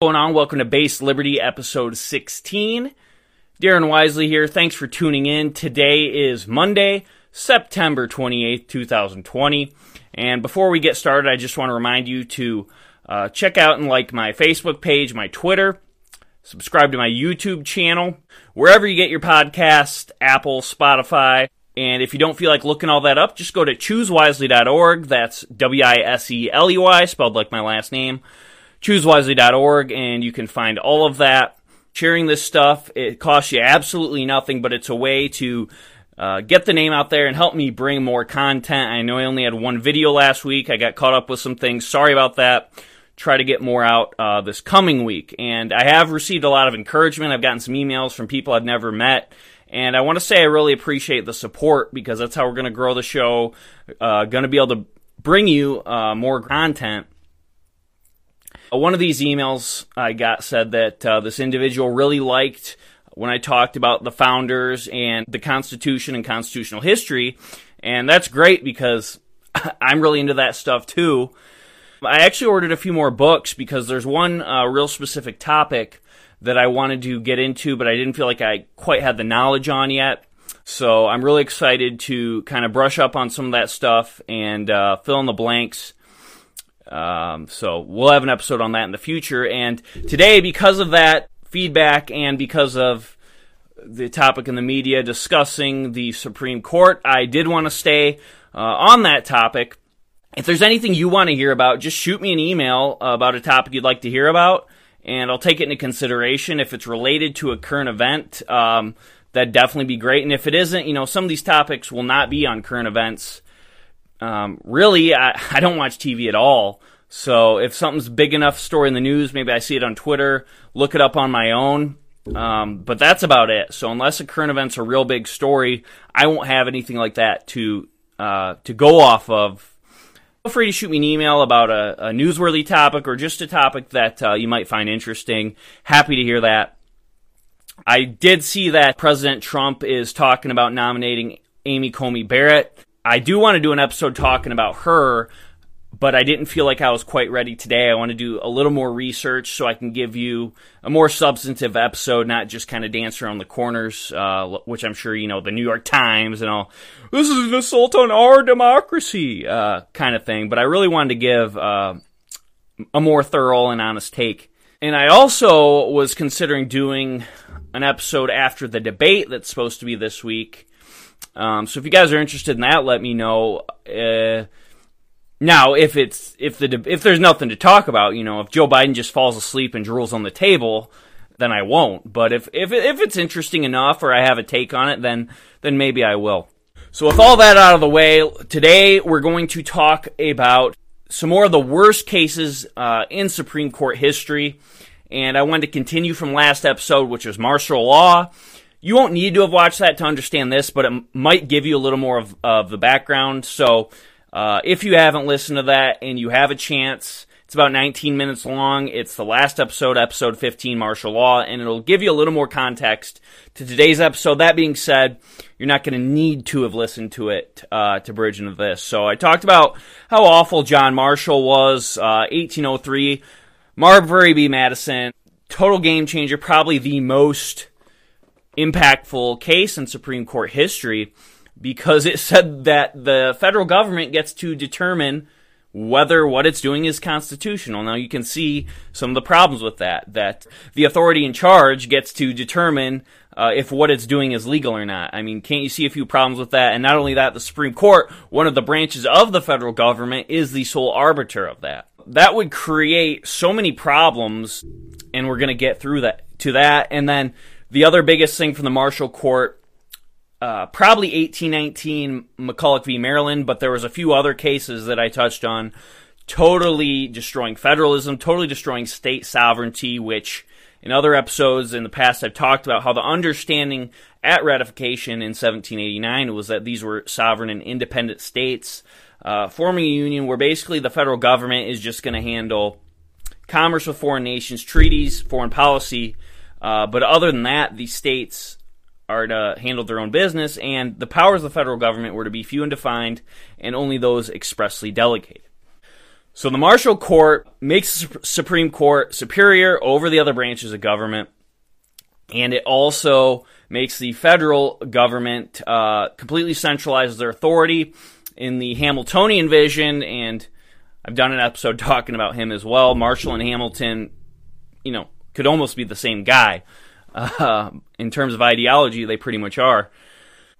going on? Welcome to Based Liberty episode 16. Darren Wiseley here. Thanks for tuning in. Today is Monday, September 28th, 2020. And before we get started, I just want to remind you to uh, check out and like my Facebook page, my Twitter, subscribe to my YouTube channel, wherever you get your podcast, Apple, Spotify. And if you don't feel like looking all that up, just go to choosewiseley.org. That's W I S E L E Y, spelled like my last name choosewiseley.org, and you can find all of that. Sharing this stuff, it costs you absolutely nothing, but it's a way to uh, get the name out there and help me bring more content. I know I only had one video last week. I got caught up with some things. Sorry about that. Try to get more out uh, this coming week. And I have received a lot of encouragement. I've gotten some emails from people I've never met. And I want to say I really appreciate the support because that's how we're going to grow the show. Uh, going to be able to bring you uh, more content one of these emails I got said that uh, this individual really liked when I talked about the founders and the Constitution and constitutional history. And that's great because I'm really into that stuff too. I actually ordered a few more books because there's one uh, real specific topic that I wanted to get into, but I didn't feel like I quite had the knowledge on yet. So I'm really excited to kind of brush up on some of that stuff and uh, fill in the blanks um, so we'll have an episode on that in the future. And today, because of that feedback and because of the topic in the media discussing the Supreme Court, I did want to stay uh, on that topic. If there's anything you want to hear about, just shoot me an email about a topic you'd like to hear about, and I'll take it into consideration. If it's related to a current event, um, that'd definitely be great. And if it isn't, you know, some of these topics will not be on current events um, really, I, I don't watch TV at all. So if something's big enough story in the news, maybe I see it on Twitter, look it up on my own. Um, but that's about it. So unless a current event's a real big story, I won't have anything like that to uh, to go off of. Feel free to shoot me an email about a, a newsworthy topic or just a topic that uh, you might find interesting. Happy to hear that. I did see that President Trump is talking about nominating Amy Coney Barrett. I do want to do an episode talking about her, but I didn't feel like I was quite ready today. I want to do a little more research so I can give you a more substantive episode, not just kind of dance around the corners, uh, which I'm sure you know the New York Times and all. This is an assault on our democracy, uh, kind of thing. But I really wanted to give uh, a more thorough and honest take. And I also was considering doing an episode after the debate that's supposed to be this week um, so if you guys are interested in that, let me know. Uh, now, if it's if the if there's nothing to talk about, you know, if Joe Biden just falls asleep and drools on the table, then I won't. But if if if it's interesting enough or I have a take on it, then then maybe I will. So with all that out of the way, today we're going to talk about some more of the worst cases uh, in Supreme Court history. And I wanted to continue from last episode, which was martial law. You won't need to have watched that to understand this, but it might give you a little more of, of the background. So, uh, if you haven't listened to that and you have a chance, it's about 19 minutes long. It's the last episode, episode 15, martial law, and it'll give you a little more context to today's episode. That being said, you're not going to need to have listened to it uh, to bridge into this. So I talked about how awful John Marshall was, uh, 1803, Marbury v. Madison, total game changer, probably the most impactful case in Supreme Court history because it said that the federal government gets to determine whether what it's doing is constitutional. Now you can see some of the problems with that, that the authority in charge gets to determine uh, if what it's doing is legal or not. I mean, can't you see a few problems with that? And not only that, the Supreme Court, one of the branches of the federal government, is the sole arbiter of that. That would create so many problems, and we're going to get through that to that. And then the other biggest thing from the Marshall Court, uh, probably 1819 McCulloch v. Maryland, but there was a few other cases that I touched on, totally destroying federalism, totally destroying state sovereignty, which in other episodes in the past I've talked about how the understanding at ratification in 1789 was that these were sovereign and independent states uh, forming a union where basically the federal government is just going to handle commerce with foreign nations, treaties, foreign policy, uh, but other than that, the states are to handle their own business, and the powers of the federal government were to be few and defined, and only those expressly delegated. So the Marshall Court makes the Supreme Court superior over the other branches of government, and it also makes the federal government uh, completely centralizes their authority in the Hamiltonian vision, and I've done an episode talking about him as well. Marshall and Hamilton, you know, could almost be the same guy. Uh, in terms of ideology, they pretty much are.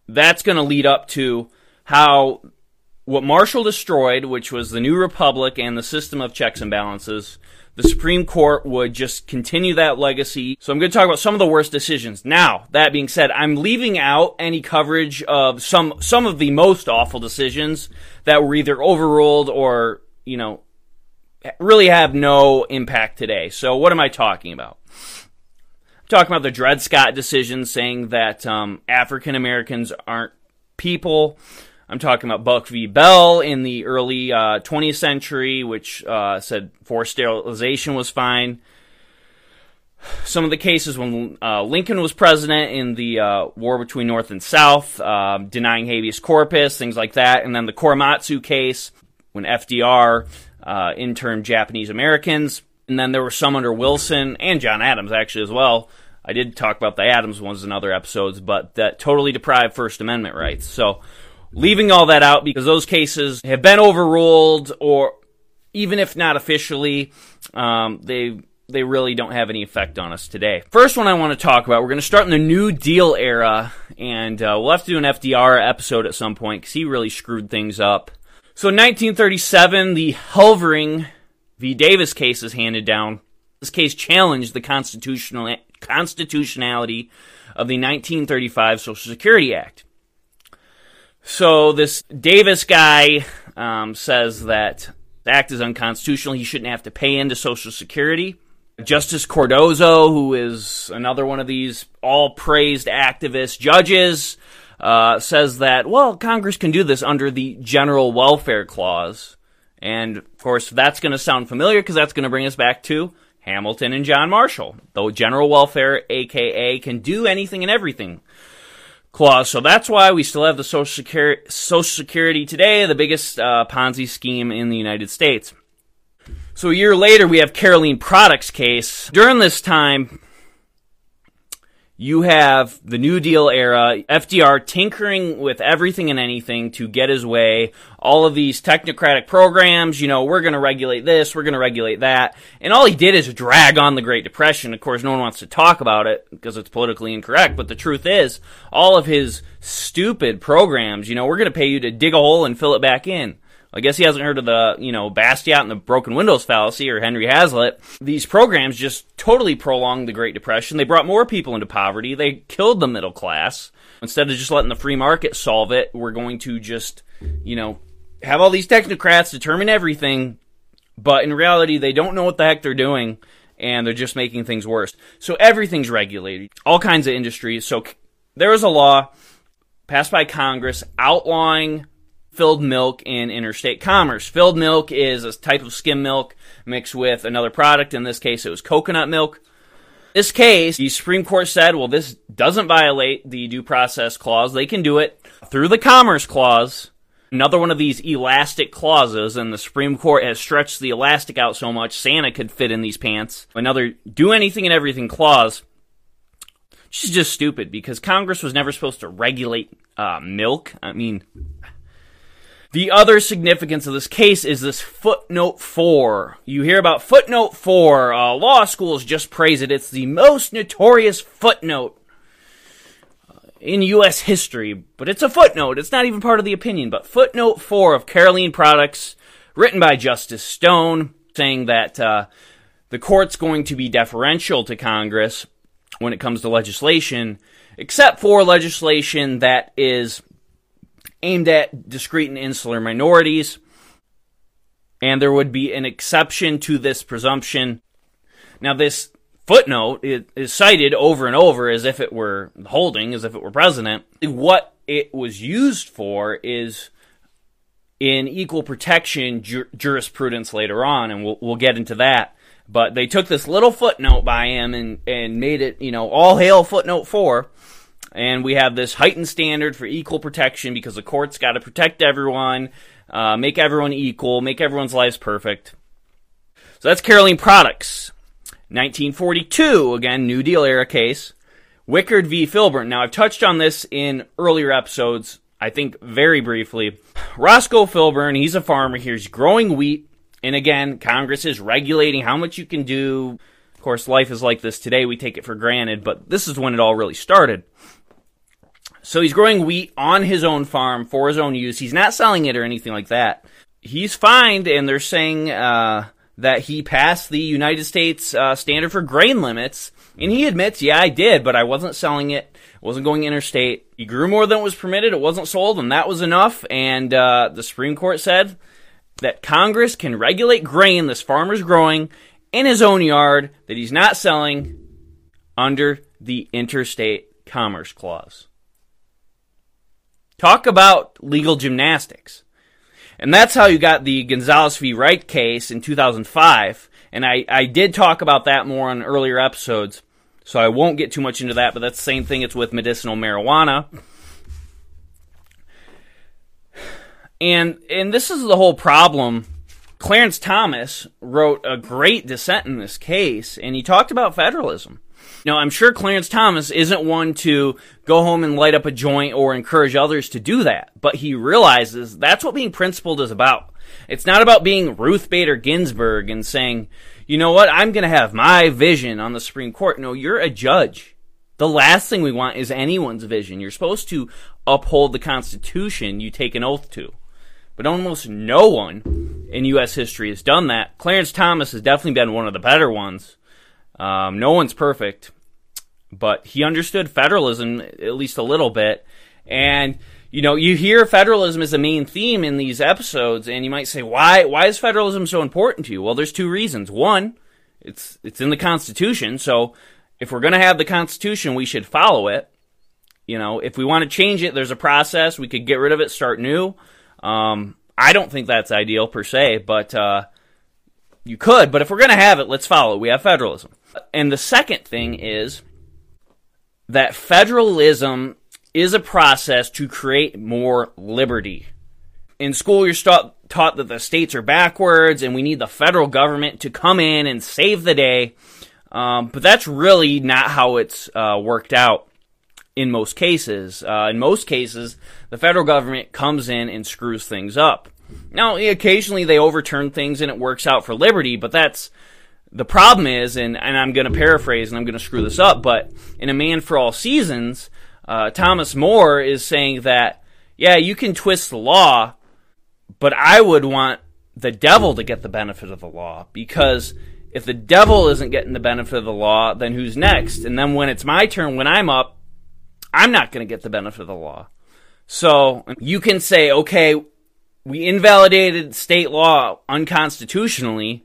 That's going to lead up to how what Marshall destroyed, which was the new republic and the system of checks and balances, the Supreme Court would just continue that legacy. So I'm going to talk about some of the worst decisions. Now, that being said, I'm leaving out any coverage of some some of the most awful decisions that were either overruled or, you know, really have no impact today. So what am I talking about? I'm talking about the Dred Scott decision saying that um, African Americans aren't people. I'm talking about Buck v. Bell in the early uh, 20th century, which uh, said forced sterilization was fine. Some of the cases when uh, Lincoln was president in the uh, war between North and South, um, denying habeas corpus, things like that. And then the Korematsu case when FDR uh, interned Japanese Americans. And then there were some under Wilson and John Adams, actually, as well. I did talk about the Adams ones in other episodes, but that totally deprived First Amendment rights. So leaving all that out because those cases have been overruled or even if not officially, um, they they really don't have any effect on us today. First one I want to talk about, we're going to start in the New Deal era, and uh, we'll have to do an FDR episode at some point because he really screwed things up. So in 1937, the Helvering v. Davis case is handed down. This case challenged the constitutional constitutionality of the 1935 Social Security Act. So this Davis guy um, says that the act is unconstitutional. He shouldn't have to pay into Social Security. Justice Cardozo, who is another one of these all praised activist judges, uh, says that, well, Congress can do this under the General Welfare Clause. And of course, that's going to sound familiar because that's going to bring us back to Hamilton and John Marshall. Though General Welfare, aka, can do anything and everything clause. So that's why we still have the Social Security, Social Security today, the biggest uh, Ponzi scheme in the United States. So a year later, we have Carolene Products case. During this time, you have the New Deal era, FDR tinkering with everything and anything to get his way. All of these technocratic programs, you know, we're going to regulate this, we're going to regulate that. And all he did is drag on the Great Depression. Of course, no one wants to talk about it because it's politically incorrect. But the truth is, all of his stupid programs, you know, we're going to pay you to dig a hole and fill it back in. I guess he hasn't heard of the, you know, Bastiat and the broken windows fallacy or Henry Hazlitt. These programs just totally prolonged the Great Depression. They brought more people into poverty. They killed the middle class. Instead of just letting the free market solve it, we're going to just, you know, have all these technocrats determine everything, but in reality, they don't know what the heck they're doing and they're just making things worse. So everything's regulated, all kinds of industries. So there was a law passed by Congress outlawing filled milk in interstate commerce. Filled milk is a type of skim milk mixed with another product. In this case, it was coconut milk. This case, the Supreme Court said, well, this doesn't violate the due process clause. They can do it through the commerce clause. Another one of these elastic clauses, and the Supreme Court has stretched the elastic out so much Santa could fit in these pants. Another do anything and everything clause. Is just stupid because Congress was never supposed to regulate uh, milk. I mean, the other significance of this case is this footnote 4. You hear about footnote 4. Uh, law schools just praise it. It's the most notorious footnote uh, in U.S. history, but it's a footnote. It's not even part of the opinion. But footnote 4 of Carolene Products, written by Justice Stone, saying that uh, the court's going to be deferential to Congress when it comes to legislation, except for legislation that is aimed at discrete and insular minorities. And there would be an exception to this presumption. Now, this footnote is cited over and over as if it were holding, as if it were president. What it was used for is in equal protection jur- jurisprudence later on, and we'll, we'll get into that. But they took this little footnote by him and, and made it, you know, all hail footnote four and we have this heightened standard for equal protection because the court's got to protect everyone. uh, make everyone equal, make everyone's lives perfect. So that's Carolene Products. 1942, again, New Deal era case. Wickard v. Filburn. Now, I've touched on this in earlier episodes, I think very briefly. Roscoe Filburn, he's a farmer here. He's growing wheat. And again, Congress is regulating how much you can do. Of course, life is like this today. We take it for granted, but this is when it all really started. So he's growing wheat on his own farm for his own use. He's not selling it or anything like that. He's fined, and they're saying uh, that he passed the United States uh, standard for grain limits. And he admits, yeah, I did, but I wasn't selling it. It wasn't going interstate. He grew more than was permitted. It wasn't sold, and that was enough. And uh, the Supreme Court said that Congress can regulate grain this farmer's growing in his own yard that he's not selling under the Interstate Commerce Clause. Talk about legal gymnastics. And that's how you got the Gonzales v. Wright case in 2005. And I, I did talk about that more on earlier episodes, so I won't get too much into that, but that's the same thing. It's with medicinal marijuana. And and this is the whole problem. Clarence Thomas wrote a great dissent in this case, and he talked about federalism. Now, I'm sure Clarence Thomas isn't one to go home and light up a joint or encourage others to do that, but he realizes that's what being principled is about. It's not about being Ruth Bader Ginsburg and saying, you know what, I'm going to have my vision on the Supreme Court. No, you're a judge. The last thing we want is anyone's vision. You're supposed to uphold the Constitution you take an oath to. But almost no one in U.S. history has done that. Clarence Thomas has definitely been one of the better ones. Um, no one's perfect, but he understood federalism at least a little bit. And you know, you hear federalism as a main theme in these episodes, and you might say, why why is federalism so important to you? Well, there's two reasons. One, it's it's in the Constitution, so if we're going to have the Constitution, we should follow it. You know, if we want to change it, there's a process. We could get rid of it, start new. Um, I don't think that's ideal per se, but uh, you could. But if we're going to have it, let's follow it. We have federalism. And the second thing is that federalism is a process to create more liberty. In school, you're taught that the states are backwards and we need the federal government to come in and save the day. Um, but that's really not how it's uh, worked out in most cases. Uh, in most cases, the federal government comes in and screws things up. Now, occasionally they overturn things and it works out for liberty, but that's the problem is, and, and I'm going to paraphrase and I'm going to screw this up, but in A Man for All Seasons, uh, Thomas More is saying that, yeah, you can twist the law, but I would want the devil to get the benefit of the law because if the devil isn't getting the benefit of the law, then who's next? And then when it's my turn, when I'm up, I'm not going to get the benefit of the law. So you can say, okay, we invalidated state law unconstitutionally,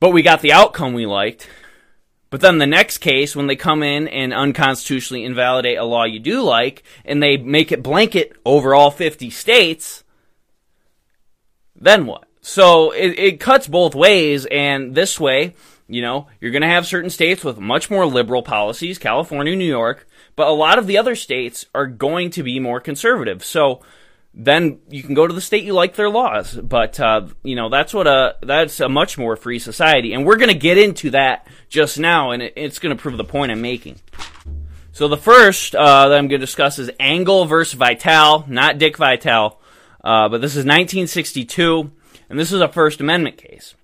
but we got the outcome we liked. But then the next case, when they come in and unconstitutionally invalidate a law you do like, and they make it blanket over all 50 states, then what? So it, it cuts both ways, and this way, you know, you're going to have certain states with much more liberal policies, California, New York, but a lot of the other states are going to be more conservative. So then you can go to the state you like their laws. But uh, you know that's what a that's a much more free society, and we're going to get into that just now, and it, it's going to prove the point I'm making. So the first uh, that I'm going to discuss is Engel versus Vitale, not Dick Vitale, uh, but this is 1962, and this is a First Amendment case.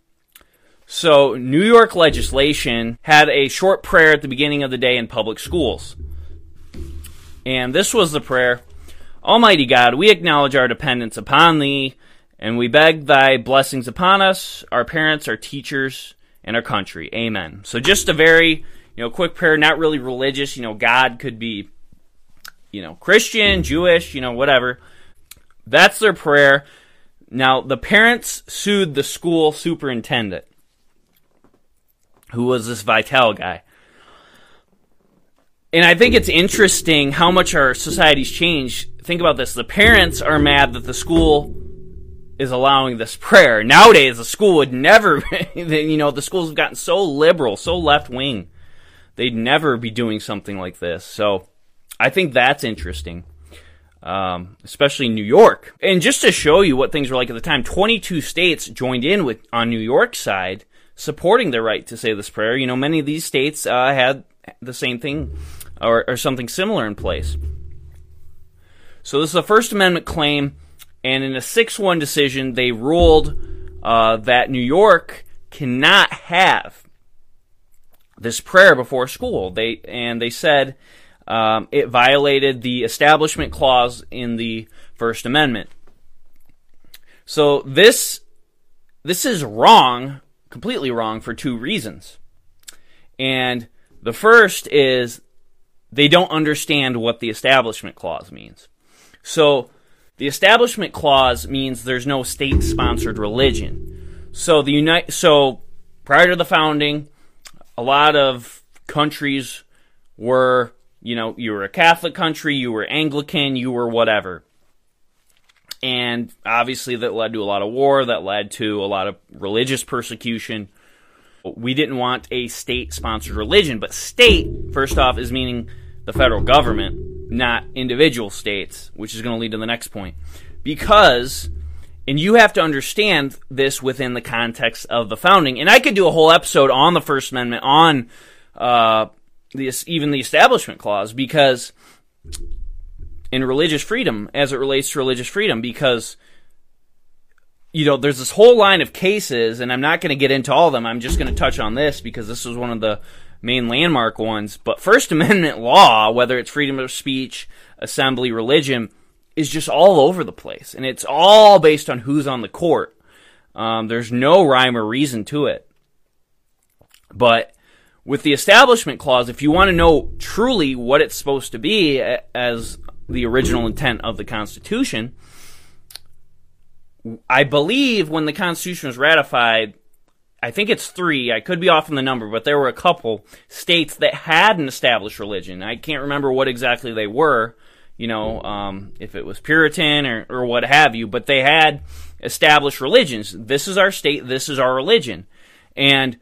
So New York legislation had a short prayer at the beginning of the day in public schools, and this was the prayer. Almighty God, we acknowledge our dependence upon Thee, and we beg Thy blessings upon us, our parents, our teachers, and our country. Amen. So just a very, you know, quick prayer, not really religious. You know, God could be, you know, Christian, Jewish, you know, whatever. That's their prayer. Now, the parents sued the school superintendent, who was this Vitale guy. And I think it's interesting how much our society's changed think about this. The parents are mad that the school is allowing this prayer. Nowadays, the school would never, you know, the schools have gotten so liberal, so left wing. They'd never be doing something like this. So I think that's interesting. um, especially in New York. And just to show you what things were like at the time, 22 states joined in with on New York's side, supporting the right to say this prayer. You know, many of these states uh, had the same thing or, or something similar in place. So this is a First Amendment claim, and in a 6 1 decision, they ruled uh, that New York cannot have this prayer before school. They and they said um, it violated the Establishment Clause in the First Amendment. So this this is wrong, completely wrong for two reasons. And the first is they don't understand what the Establishment Clause means. So the Establishment Clause means there's no state-sponsored religion. So the unite so prior to the founding, a lot of countries were, you know, you were a Catholic country, you were Anglican, you were whatever. And obviously that led to a lot of war, that led to a lot of religious persecution. We didn't want a state sponsored religion, but state, first off, is meaning the federal government, not individual states, which is going to lead to the next point. Because and you have to understand this within the context of the founding. And I could do a whole episode on the First Amendment, on uh, the, even the Establishment Clause, because in religious freedom, as it relates to religious freedom, because you know, there's this whole line of cases, and I'm not going to get into all of them. I'm just going to touch on this because this was one of the main landmark ones. But First Amendment law, whether it's freedom of speech, assembly, religion, is just all over the place, and it's all based on who's on the court. Um, there's no rhyme or reason to it. But with the Establishment Clause, if you want to know truly what it's supposed to be as the original intent of the Constitution, I believe when the Constitution was ratified, I think it's three. I could be off on the number, but there were a couple states that had an established religion. I can't remember what exactly they were you know, um, if it was Puritan or, or what have you, but they had established religions. This is our state, this is our religion. And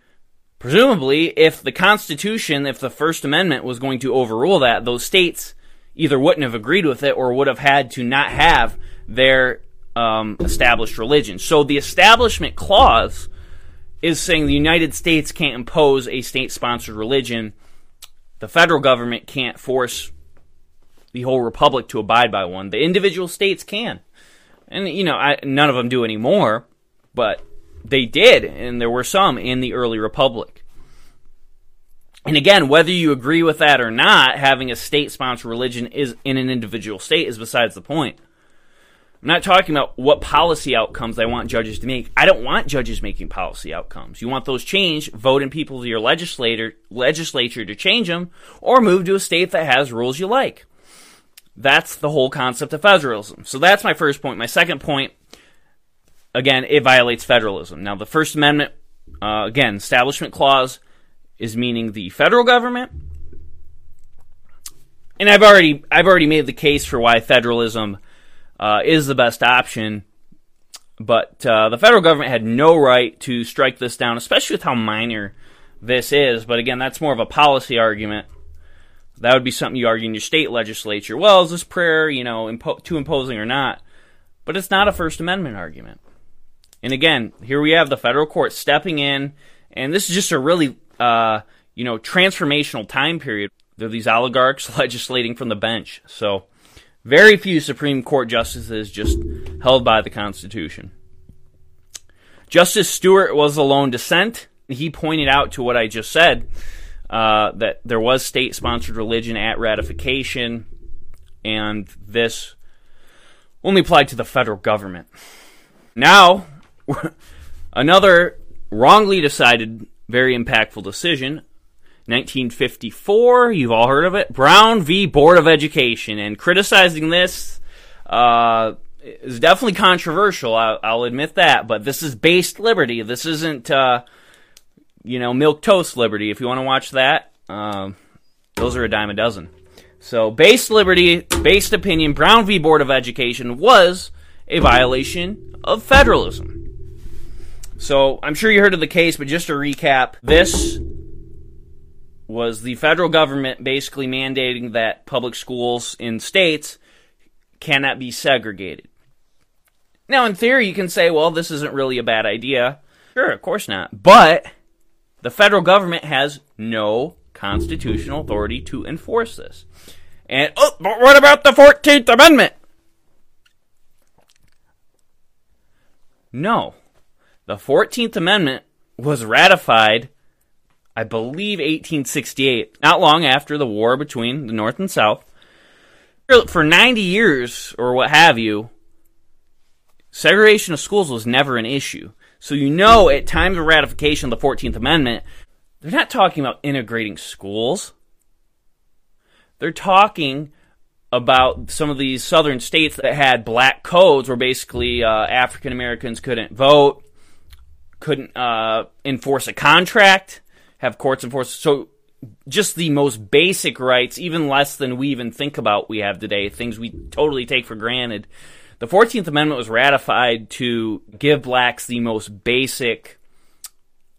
presumably, if the Constitution, if the First Amendment was going to overrule that, those states either wouldn't have agreed with it or would have had to not have their um, established religion. So the Establishment Clause is saying the United States can't impose a state sponsored religion. The federal government can't force the whole republic to abide by one. The individual states can, and you know, I, none of them do anymore, but they did, and there were some in the early republic. And again, whether you agree with that or not, having a state-sponsored religion is in an individual state is besides the point. I'm not talking about what policy outcomes I want judges to make. I don't want judges making policy outcomes. You want those changed, vote in people to your legislator, legislature to change them, or move to a state that has rules you like. That's the whole concept of federalism. So that's my first point. My second point, again, it violates federalism. Now, the First Amendment, uh, again, Establishment Clause is meaning the federal government. And I've already I've already made the case for why federalism uh, is the best option, but uh, the federal government had no right to strike this down, especially with how minor this is. But again, that's more of a policy argument that would be something you argue in your state legislature. Well, is this prayer, you know, impo- too imposing or not? But it's not a First Amendment argument. And again, here we have the federal court stepping in, and this is just a really, uh, you know, transformational time period. There are these oligarchs legislating from the bench. So, very few Supreme Court justices just held by the Constitution. Justice Stewart was a lone dissent. He pointed out to what I just said uh, that there was state sponsored religion at ratification, and this only applied to the federal government. Now, another wrongly decided, very impactful decision. 1954, you've all heard of it. Brown v. Board of Education. And criticizing this uh, is definitely controversial, I'll, I'll, admit that. But this is based liberty. This isn't. Uh, you know, Milk Toast Liberty. If you want to watch that, um, those are a dime a dozen. So, based liberty, based opinion, Brown v. Board of Education was a violation of federalism. So, I'm sure you heard of the case, but just to recap, this was the federal government basically mandating that public schools in states cannot be segregated. Now, in theory, you can say, well, this isn't really a bad idea. Sure, of course not. But the federal government has no constitutional authority to enforce this. And, oh, but what about the 14th Amendment? No. The 14th Amendment was ratified, I believe, 1868, not long after the war between the North and South. For 90 years, or what have you, segregation of schools was never an issue. So you know at time of ratification of the 14th Amendment, they're not talking about integrating schools. They're talking about some of these southern states that had black codes where basically uh, African Americans couldn't vote, couldn't uh, enforce a contract, have courts enforce. So just the most basic rights, even less than we even think about we have today, things we totally take for granted. The 14th Amendment was ratified to give blacks the most basic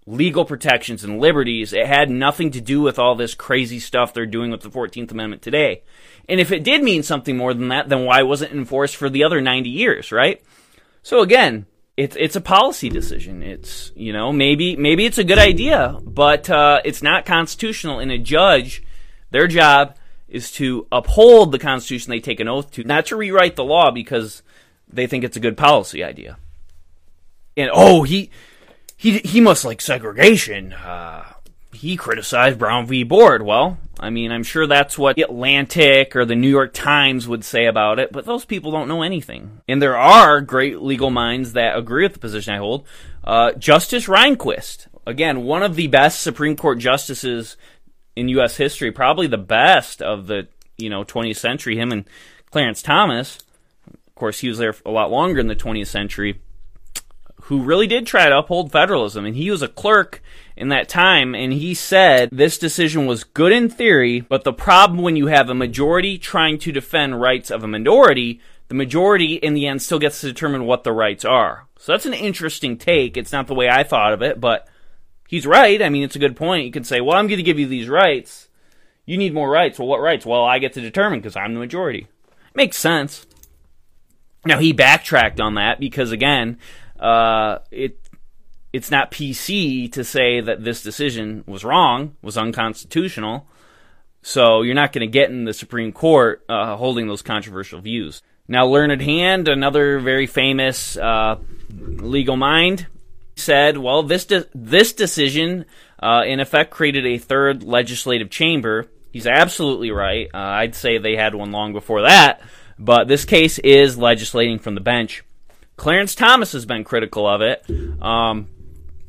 legal protections and liberties. It had nothing to do with all this crazy stuff they're doing with the 14th Amendment today. And if it did mean something more than that, then why wasn't it enforced for the other 90 years, right? So again, it's it's a policy decision. It's you know maybe maybe it's a good idea, but uh, it's not constitutional. And a judge, their job is to uphold the Constitution they take an oath to, not to rewrite the law because they think it's a good policy idea. And oh, he he he must like segregation. Uh, he criticized Brown v. Board. Well, I mean, I'm sure that's what the Atlantic or the New York Times would say about it, but those people don't know anything. And there are great legal minds that agree with the position I hold. Uh, Justice Rehnquist, again, one of the best Supreme Court justices in U.S. history, probably the best of the you know 20th century. Him and Clarence Thomas. Of course, he was there a lot longer in the 20th century who really did try to uphold federalism. And he was a clerk in that time, and he said this decision was good in theory, but the problem when you have a majority trying to defend rights of a minority, the majority in the end still gets to determine what the rights are. So that's an interesting take. It's not the way I thought of it, but he's right. I mean, it's a good point. You can say, well, I'm going to give you these rights. You need more rights. Well, what rights? Well, I get to determine because I'm the majority. Makes sense. Now, he backtracked on that because, again, uh, it it's not PC to say that this decision was wrong, was unconstitutional. So you're not going to get in the Supreme Court uh, holding those controversial views. Now, Learned Hand, another very famous uh, legal mind, said, "Well, this de- this decision, uh, in effect, created a third legislative chamber." He's absolutely right. Uh, I'd say they had one long before that, but this case is legislating from the bench. Clarence Thomas has been critical of it. Um,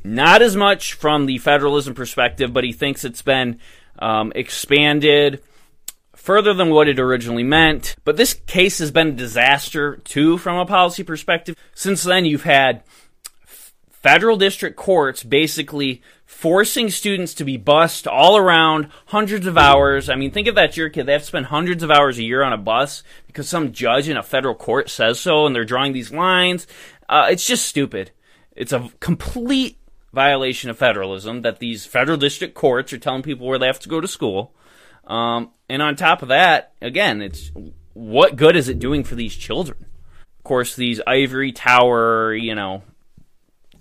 not as much from the federalism perspective, but he thinks it's been um, expanded further than what it originally meant. But this case has been a disaster, too, from a policy perspective. Since then, you've had federal district courts basically forcing students to be bused all around hundreds of hours. I mean, think of that your kid. They have to spend hundreds of hours a year on a bus because some judge in a federal court says so and they're drawing these lines. Uh, it's just stupid. It's a complete violation of federalism that these federal district courts are telling people where they have to go to school. Um, and on top of that, again, it's what good is it doing for these children? Of course, these ivory tower, you know,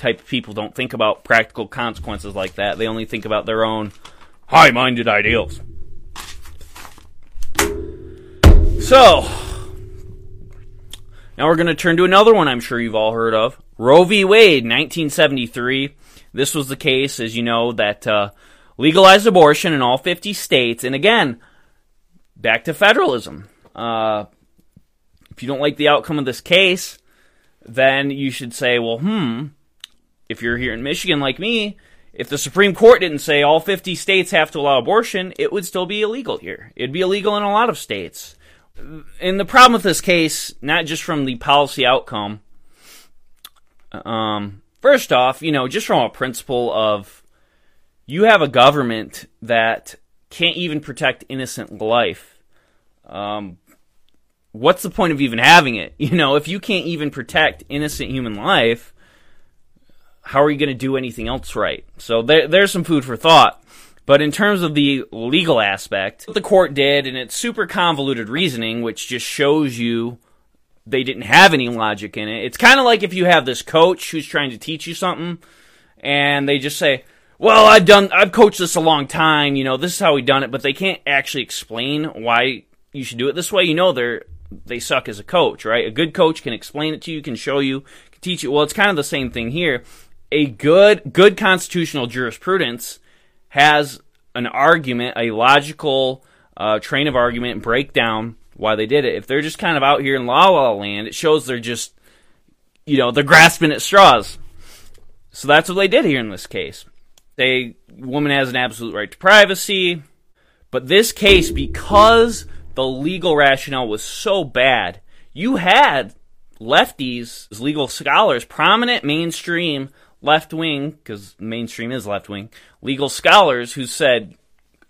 type of people don't think about practical consequences like that. They only think about their own high minded ideals. So, now we're going to turn to another one I'm sure you've all heard of Roe v. Wade, 1973. This was the case, as you know, that uh, legalized abortion in all 50 states. And again, back to federalism. Uh, if you don't like the outcome of this case, then you should say, well, hmm, if you're here in Michigan like me, if the Supreme Court didn't say all 50 states have to allow abortion, it would still be illegal here. It'd be illegal in a lot of states. And the problem with this case, not just from the policy outcome, um, first off, you know, just from a principle of you have a government that can't even protect innocent life. Um, what's the point of even having it? You know, if you can't even protect innocent human life, how are you going to do anything else right? So there, there's some food for thought. But in terms of the legal aspect, what the court did, and it's super convoluted reasoning, which just shows you they didn't have any logic in it. It's kind of like if you have this coach who's trying to teach you something and they just say, "Well, I've done I've coached this a long time, you know, this is how we done it," but they can't actually explain why you should do it this way. You know they're they suck as a coach, right? A good coach can explain it to you, can show you, can teach you. Well, it's kind of the same thing here. A good good constitutional jurisprudence has an argument, a logical uh, train of argument breakdown why they did it. If they're just kind of out here in la la land, it shows they're just, you know, they're grasping at straws. So that's what they did here in this case. They woman has an absolute right to privacy, but this case because the legal rationale was so bad, you had lefties, legal scholars, prominent mainstream left wing, because mainstream is left wing, legal scholars who said,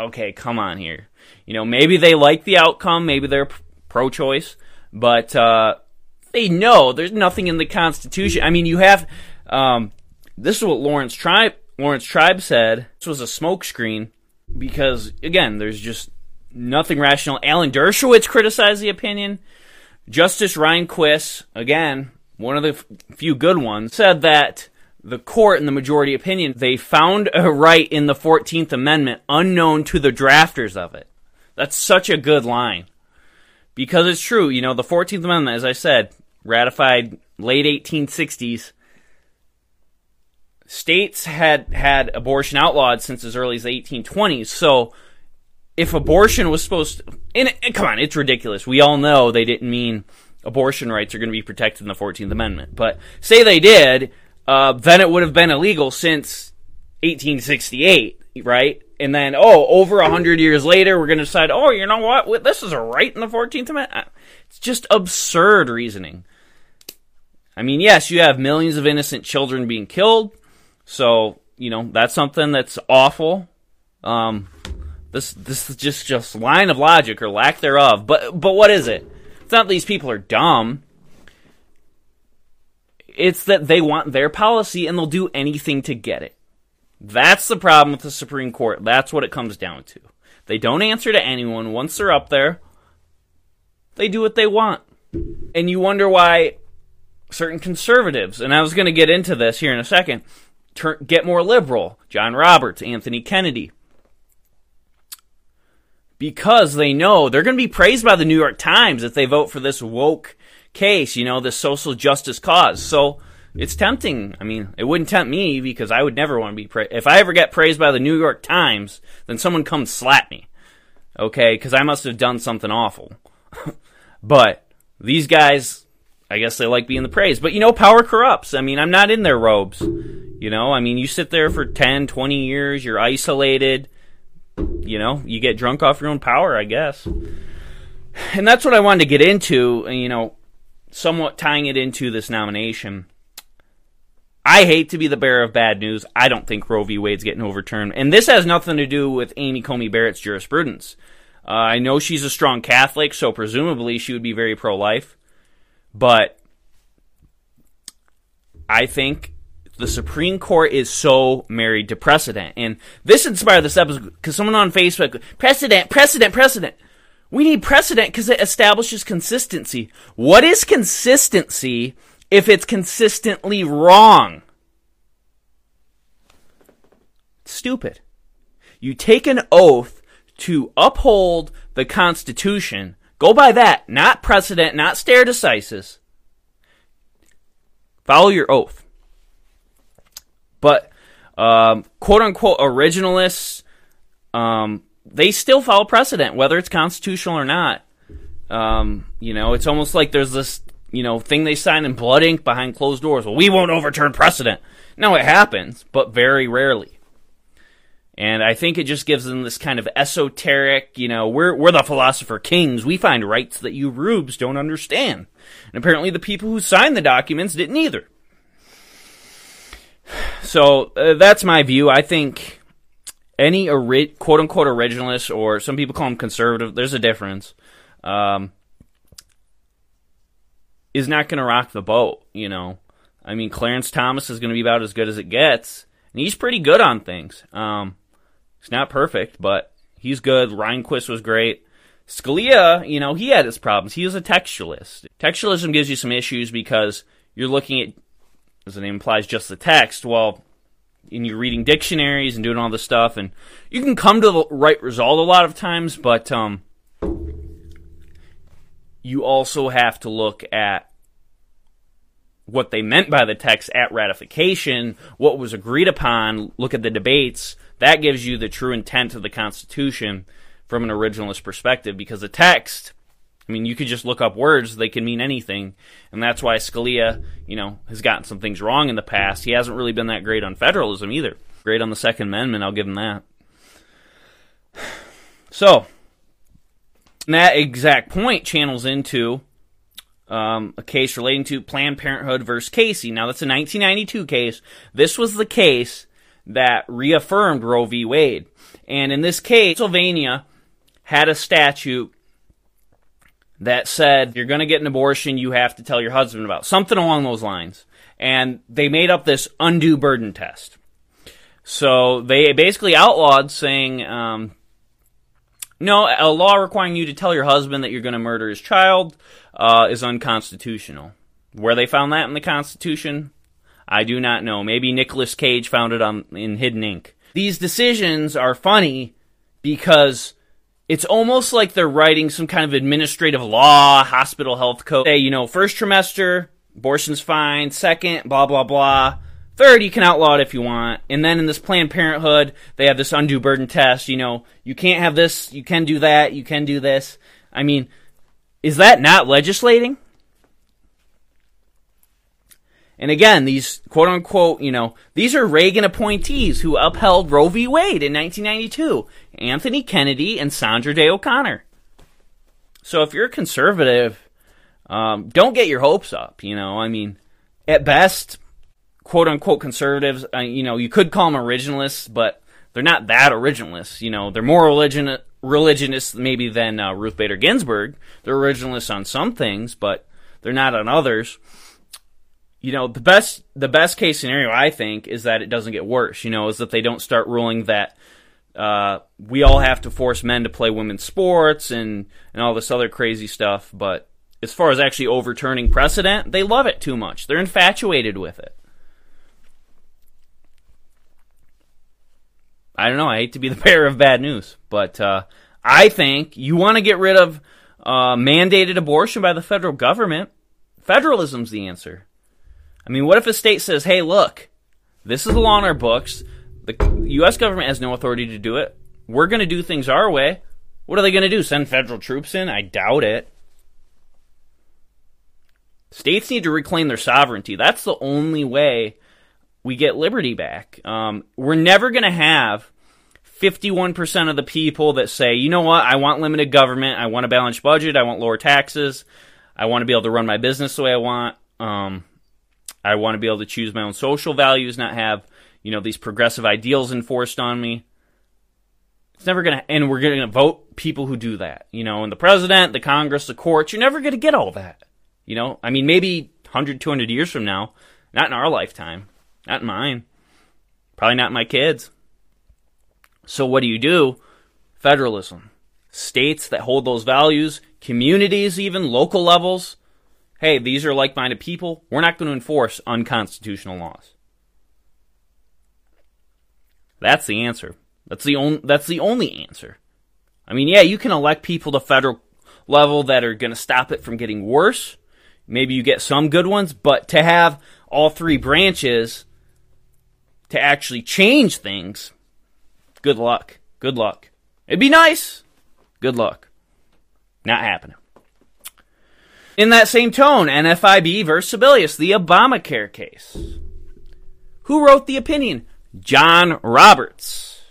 okay, come on here. You know, maybe they like the outcome, maybe they're pro choice, but uh, they know there's nothing in the Constitution. I mean, you have. Um, this is what Laurence Tribe Laurence Tribe said. This was a smokescreen because again, there's just nothing rational. Alan Dershowitz criticized the opinion. Justice Rehnquist, again, one of the f- few good ones, said that the court, in the majority opinion, they found a right in the 14th Amendment unknown to the drafters of it. That's such a good line. Because it's true, you know, the 14th Amendment, as I said, ratified late 1860s states had had abortion outlawed since as early as the 1820s. So if abortion was supposed to, and, and come on, it's ridiculous. We all know they didn't mean abortion rights are going to be protected in the 14th Amendment. But say they did, uh, then it would have been illegal since 1868, right? And then, oh, over a hundred years later, we're going to decide, oh, you know what? This is a right in the 14th Amendment. It's just absurd reasoning. I mean, yes, you have millions of innocent children being killed. So, you know, that's something that's awful. Um, this this is just just line of logic or lack thereof. But but what is it? It's not these people are dumb. It's that they want their policy and they'll do anything to get it. That's the problem with the Supreme Court. That's what it comes down to. They don't answer to anyone once they're up there. They do what they want. And you wonder why certain conservatives, and I was going to get into this here in a second, turn, get more liberal. John Roberts, Anthony Kennedy. Because they know they're going to be praised by the New York Times if they vote for this woke case, you know, this social justice cause. So it's tempting. I mean, it wouldn't tempt me because I would never want to be praised. If I ever get praised by the New York Times, then someone comes slap me. Okay? Because I must have done something awful. but these guys, I guess they like being the praise. But you know, power corrupts. I mean, I'm not in their robes. You know, I mean, you sit there for 10, 20 years, you're isolated. You know, you get drunk off your own power, I guess. And that's what I wanted to get into, you know, somewhat tying it into this nomination. I hate to be the bearer of bad news. I don't think Roe v. Wade's getting overturned. And this has nothing to do with Amy Coney Barrett's jurisprudence. Uh, I know she's a strong Catholic, so presumably she would be very pro life. But I think the Supreme Court is so married to precedent. And this inspired this episode because someone on Facebook, precedent, precedent, precedent. We need precedent because it establishes consistency. What is consistency if it's consistently wrong? Stupid. You take an oath to uphold the Constitution. Go by that, not precedent, not stare decisis. Follow your oath. But um, quote unquote originalists, um, they still follow precedent, whether it's constitutional or not. Um, you know, it's almost like there's this, you know, thing they sign in blood ink behind closed doors. Well, we won't overturn precedent. No, it happens, but very rarely. And I think it just gives them this kind of esoteric, you know, we're, we're the philosopher kings. We find rights that you rubes don't understand. And apparently the people who signed the documents didn't either. So uh, that's my view. I think any ori- quote unquote originalist, or some people call them conservative, there's a difference, um, is not going to rock the boat. You know, I mean, Clarence Thomas is going to be about as good as it gets, and he's pretty good on things. Um, he's not perfect, but he's good. Rehnquist was great. Scalia, you know, he had his problems. He was a textualist. Textualism gives you some issues because you're looking at, as the name implies, just the text. Well, and you're reading dictionaries and doing all this stuff, and you can come to the right result a lot of times, but um, you also have to look at what they meant by the text at ratification, what was agreed upon, look at the debates. That gives you the true intent of the Constitution from an originalist perspective because the text, I mean, you could just look up words, they can mean anything. And that's why Scalia, you know, has gotten some things wrong in the past. He hasn't really been that great on federalism either. Great on the Second Amendment, I'll give him that. So, that exact point channels into um, a case relating to Planned Parenthood versus Casey. Now, that's a 1992 case. This was the case that reaffirmed Roe v. Wade. And in this case, Pennsylvania had a statute that said you're going to get an abortion, you have to tell your husband about something along those lines. And they made up this undue burden test. So they basically outlawed saying, um, no, a law requiring you to tell your husband that you're going to murder his child uh, is unconstitutional. Where they found that in the Constitution, I do not know. Maybe Nicolas Cage found it on in Hidden Ink. These decisions are funny because it's almost like they're writing some kind of administrative law, hospital health code. Say, you know, first trimester, abortion's fine. Second, blah, blah, blah. Third, you can outlaw it if you want. And then in this Planned Parenthood, they have this undue burden test. You know, you can't have this, you can do that, you can do this. I mean, is that not legislating? And again, these quote unquote, you know, these are Reagan appointees who upheld Roe v. Wade in 1992 Anthony Kennedy and Sandra Day O'Connor. So if you're a conservative, um, don't get your hopes up. You know, I mean, at best, quote unquote conservatives, uh, you know, you could call them originalists, but they're not that originalists. You know, they're more religion religionists maybe than uh, Ruth Bader Ginsburg. They're originalists on some things, but they're not on others you know the best the best case scenario I think is that it doesn't get worse. You know, is that they don't start ruling that uh, we all have to force men to play women's sports and and all this other crazy stuff. But as far as actually overturning precedent, they love it too much. They're infatuated with it. I don't know. I hate to be the bearer of bad news, but uh, I think you want to get rid of uh, mandated abortion by the federal government. Federalism's the answer. I mean, what if a state says, hey, look, this is the law in our books. The U.S. government has no authority to do it. We're going to do things our way. What are they going to do? Send federal troops in? I doubt it. States need to reclaim their sovereignty. That's the only way we get liberty back. Um, we're never going to have 51% of the people that say, you know what, I want limited government, I want a balanced budget, I want lower taxes, I want to be able to run my business the way I want. Um, I want to be able to choose my own social values, not have, you know, these progressive ideals enforced on me. It's never going to, and we're going to vote people who do that. You know, and the president, the Congress, the courts, you're never going to get all that. You know, I mean, maybe 100, 200 years from now, not in our lifetime, not in mine, probably not my kids. So what do you do? Federalism. States that hold those values, communities, even local levels, hey, these are like minded people. We're not going to enforce unconstitutional laws. That's the answer. That's the only that's the only answer. I mean, yeah, you can elect people to federal level that are going to stop it from getting worse. Maybe you get some good ones, but to have all three branches to actually change things, good luck. Good luck. It'd be nice. Good luck. Not happening. In that same tone, NFIB versus Sebelius, the Obamacare case. Who wrote the opinion? John Roberts.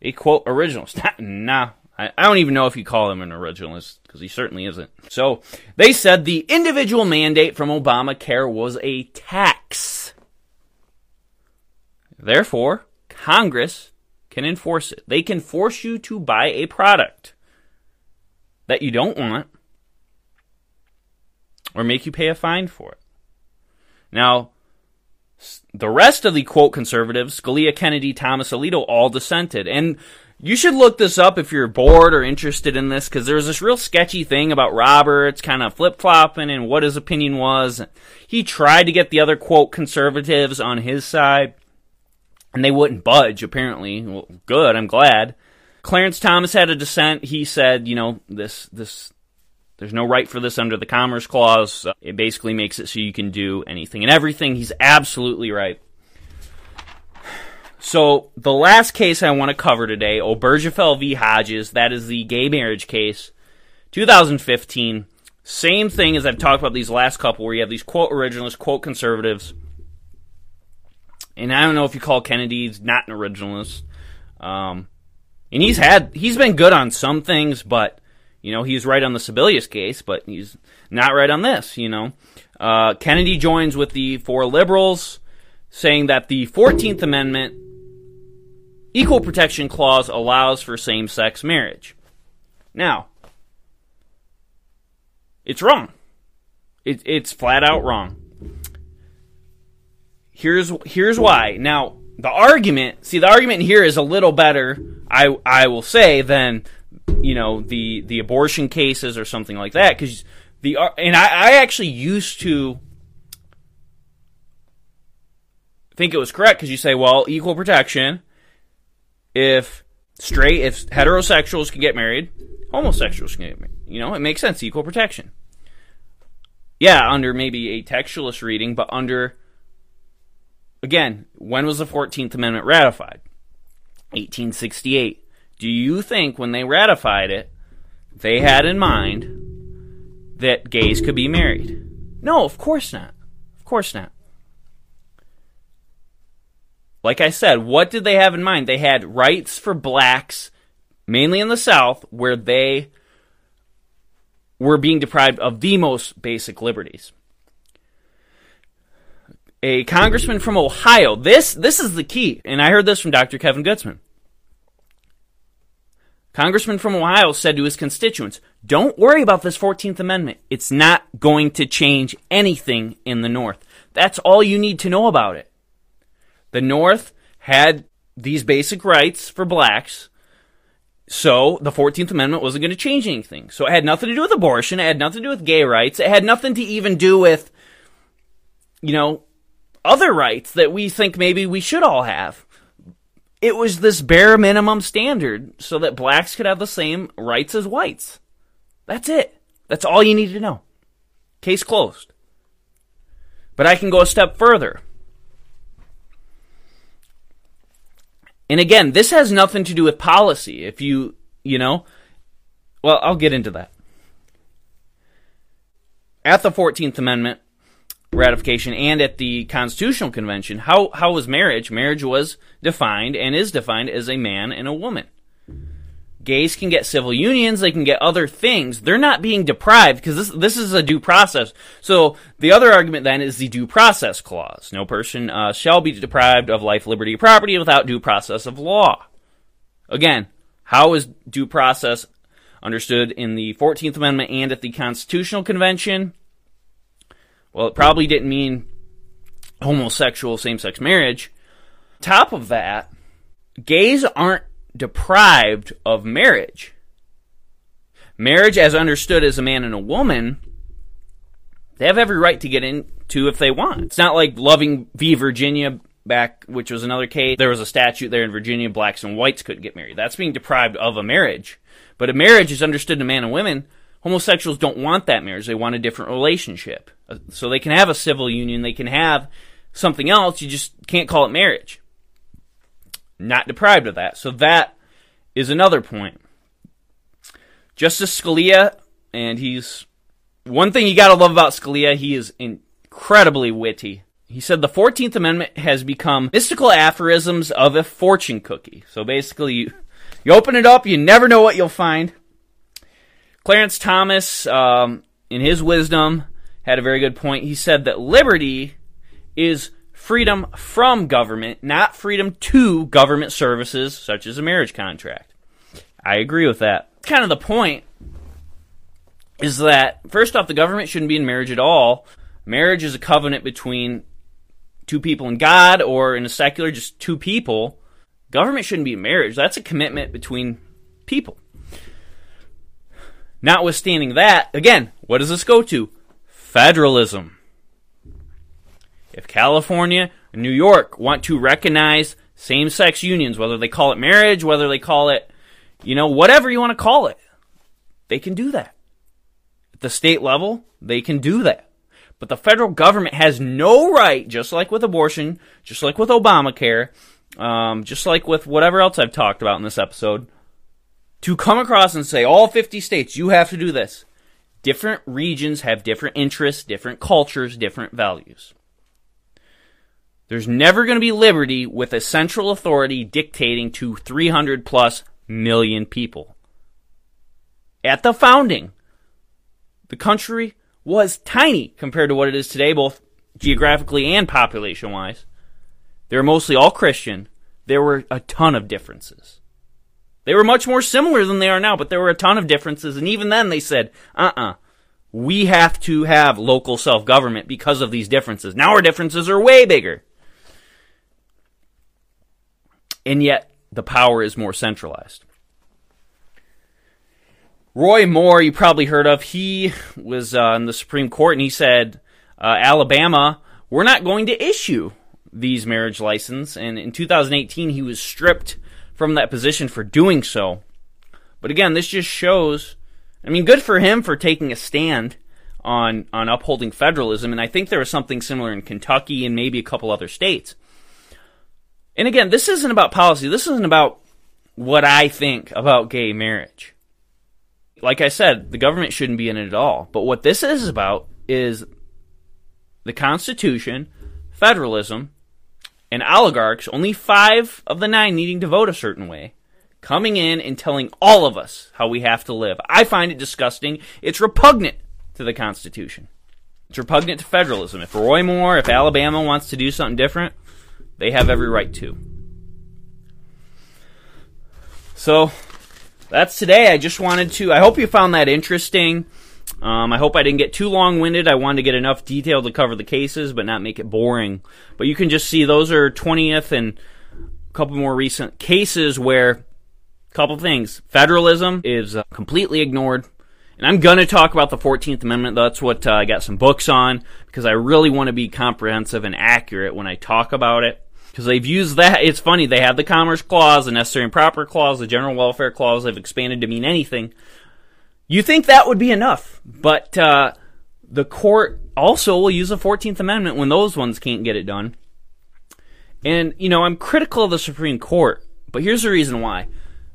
A quote originalist. nah, I don't even know if you call him an originalist because he certainly isn't. So they said the individual mandate from Obamacare was a tax. Therefore, Congress can enforce it. They can force you to buy a product that you don't want or make you pay a fine for it. Now, the rest of the quote conservatives, Scalia, Kennedy, Thomas, Alito, all dissented. And You should look this up if you're bored or interested in this, because there's this real sketchy thing about Roberts kind of flip flopping and what his opinion was. He tried to get the other, quote, conservatives on his side, and they wouldn't budge, apparently. Well, good, I'm glad. Clarence Thomas had a dissent. He said, you know, this, this, there's no right for this under the Commerce Clause. It basically makes it so you can do anything and everything. He's absolutely right. So the last case I want to cover today, Obergefell v. Hodges, that is the gay marriage case, 2015. Same thing as I've talked about these last couple, where you have these quote originalists, quote conservatives. And I don't know if you call Kennedy not an originalist. Um, and he's had he's been good on some things, but you know he's right on the Sebelius case, but he's not right on this. You know, uh, Kennedy joins with the four liberals, saying that the Fourteenth Amendment Equal Protection Clause allows for same sex marriage. Now, it's wrong. It, it's flat out wrong. Here's here's why. Now, the argument, see, the argument here is a little better, I I will say, than you know the the abortion cases or something like that, because the uh, and I, I actually used to think it was correct because you say, well, equal protection if straight, if heterosexuals can get married, homosexuals can get married. You know, it makes sense. Equal protection. Yeah, under maybe a textualist reading, but under, again, when was the 14th Amendment ratified? 1868. Do you think when they ratified it, they had in mind that gays could be married? No, of course not. Of course not. Like I said, what did they have in mind? They had rights for blacks, mainly in the South, where they were being deprived of the most basic liberties. A congressman from Ohio, this, this is the key, and I heard this from Dr. Kevin Gutzman. Congressman from Ohio said to his constituents, Don't worry about this 14th Amendment. It's not going to change anything in the North. That's all you need to know about it. The North had these basic rights for blacks. So the 14th Amendment wasn't going to change anything. So it had nothing to do with abortion. It had nothing to do with gay rights. It had nothing to even do with, you know, other rights that we think maybe we should all have. It was this bare minimum standard so that blacks could have the same rights as whites. That's it. That's all you need to know. Case closed. But I can go a step further. And again, this has nothing to do with policy. If you, you know, well, I'll get into that. At the 14th Amendment ratification and at the Constitutional Convention, how, how was marriage? Marriage was defined and is defined as a man and a woman gays can get civil unions, they can get other things. They're not being deprived because this this is a due process. So the other argument then is the due process clause. No person uh, shall be deprived of life, liberty, or property without due process of law. Again, how is due process understood in the 14th Amendment and at the Constitutional Convention? Well, it probably didn't mean homosexual same sex marriage. Top of that, gays aren't deprived of marriage. Marriage, as understood as a man and a woman, they have every right to get into if they want. It's not like Loving v. Virginia back, which was another case. There was a statute there in Virginia, blacks and whites couldn't get married. That's being deprived of a marriage. But a marriage is understood to man and women. Homosexuals don't want that marriage. They want a different relationship. So they can have a civil union. They can have something else. You just can't call it marriage not deprived of that. So that is another point. Justice Scalia, and he's one thing you got to love about Scalia, he is incredibly witty. He said the 14th Amendment has become mystical aphorisms of a fortune cookie. So basically, you, you open it up, you never know what you'll find. Clarence Thomas, um, in his wisdom, had a very good point. He said that liberty is freedom from government, not freedom to government services such as a marriage contract. I agree with that. Kind of the point is that first off, the government shouldn't be in marriage at all. Marriage is a covenant between two people and God, or in a secular, just two people. Government shouldn't be marriage. That's a commitment between people. Notwithstanding that, again, what does this go to? Federalism. If California and New York want to recognize same sex unions, whether they call it marriage, whether they call it, you know, whatever you want to call it, they can do that. At the state level, they can do that. But the federal government has no right, just like with abortion, just like with Obamacare, um, just like with whatever else I've talked about in this episode, to come across and say, all 50 states, you have to do this. Different regions have different interests, different cultures, different values. There's never going to be liberty with a central authority dictating to 300 plus million people. At the founding, the country was tiny compared to what it is today, both geographically and population wise. They were mostly all Christian. There were a ton of differences. They were much more similar than they are now, but there were a ton of differences. And even then, they said, uh uh-uh, uh we have to have local self government because of these differences. Now our differences are way bigger. And yet, the power is more centralized. Roy Moore, you probably heard of, he was uh, in the Supreme Court and he said, uh, Alabama, we're not going to issue these marriage license. And in 2018, he was stripped from that position for doing so. But again, this just shows, I mean, good for him for taking a stand on, on upholding federalism. And I think there was something similar in Kentucky and maybe a couple other states. And again, this isn't about policy. This isn't about what I think about gay marriage like I said, the government shouldn't be in it at all. But what this is about is the Constitution, federalism, and oligarchs, only five of the nine needing to vote a certain way, coming in and telling all of us how we have to live. I find it disgusting. It's repugnant to the Constitution. It's repugnant to federalism. If Roy Moore, if Alabama wants to do something different, they have every right to. So, that's today. I just wanted to. I hope you found that interesting. Um, I hope I didn't get too long winded. I wanted to get enough detail to cover the cases, but not make it boring. But you can just see those are 20th and a couple more recent cases where a couple things. Federalism is uh, completely ignored. And I'm going to talk about the 14th Amendment. That's what uh, I got some books on because I really want to be comprehensive and accurate when I talk about it because they've used that. It's funny they have the Commerce Clause, the Necessary and Proper Clause, the General Welfare Clause. They've expanded to mean anything. You think that would be enough, but uh, the court also will use the Fourteenth Amendment when those ones can't get it done. And you know, I'm critical of the Supreme Court, but here's the reason why.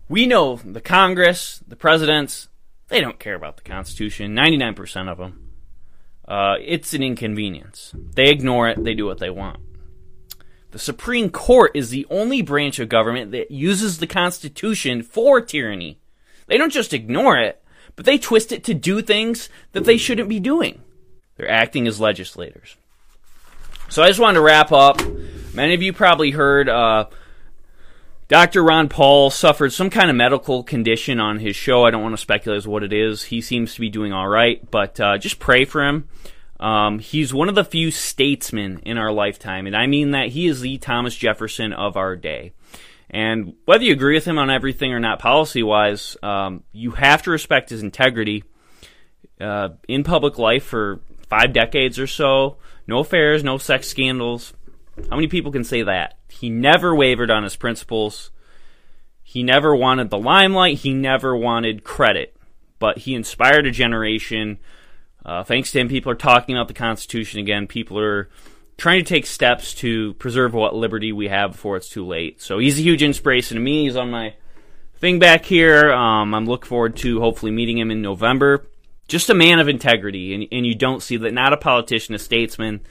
We know the Congress, the presidents, they don't care about the Constitution. Ninety-nine percent of them. Uh, it's an inconvenience. They ignore it. They do what they want. The Supreme Court is the only branch of government that uses the Constitution for tyranny. They don't just ignore it, but they twist it to do things that they shouldn't be doing. They're acting as legislators. So I just wanted to wrap up. Many of you probably heard uh, Dr. Ron Paul suffered some kind of medical condition on his show. I don't want to speculate as what it is. He seems to be doing all right, but uh, just pray for him. Um, he's one of the few statesmen in our lifetime, and I mean that he is the Thomas Jefferson of our day. And whether you agree with him on everything or not, policy wise, um, you have to respect his integrity. Uh, in public life for five decades or so, no affairs, no sex scandals. How many people can say that? He never wavered on his principles. He never wanted the limelight. He never wanted credit. But he inspired a generation uh, thanks to him, people are talking about the Constitution again. People are trying to take steps to preserve what liberty we have before it's too late. So he's a huge inspiration to me. He's on my thing back here. Um, I'm looking forward to hopefully meeting him in November. Just a man of integrity, and, and you don't see that. Not a politician, a statesman.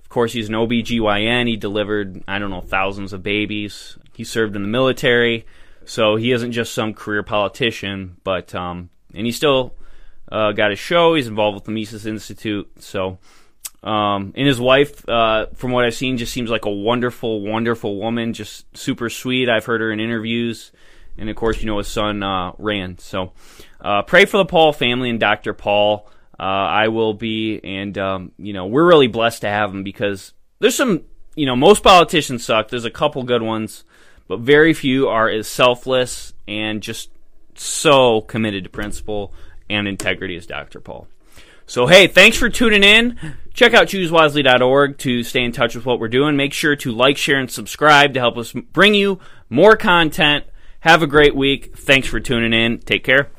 Of course, he's an OBGYN. He delivered, I don't know, thousands of babies. He served in the military. So he isn't just some career politician, but, um, and he still uh, got a show. He's involved with the Mises Institute. So, um, and his wife, uh, from what I've seen, just seems like a wonderful, wonderful woman. Just super sweet. I've heard her in interviews, and of course, you know his son uh, Rand. So, uh, pray for the Paul family and Dr. Paul. Uh, I will be, and um, you know, we're really blessed to have him because there's some, you know, most politicians suck. There's a couple good ones, but very few are as selfless and just so committed to principle and integrity as Dr. Paul. So, hey, thanks for tuning in. Check out choosewiseley.org to stay in touch with what we're doing. Make sure to like, share, and subscribe to help us bring you more content. Have a great week. Thanks for tuning in. Take care.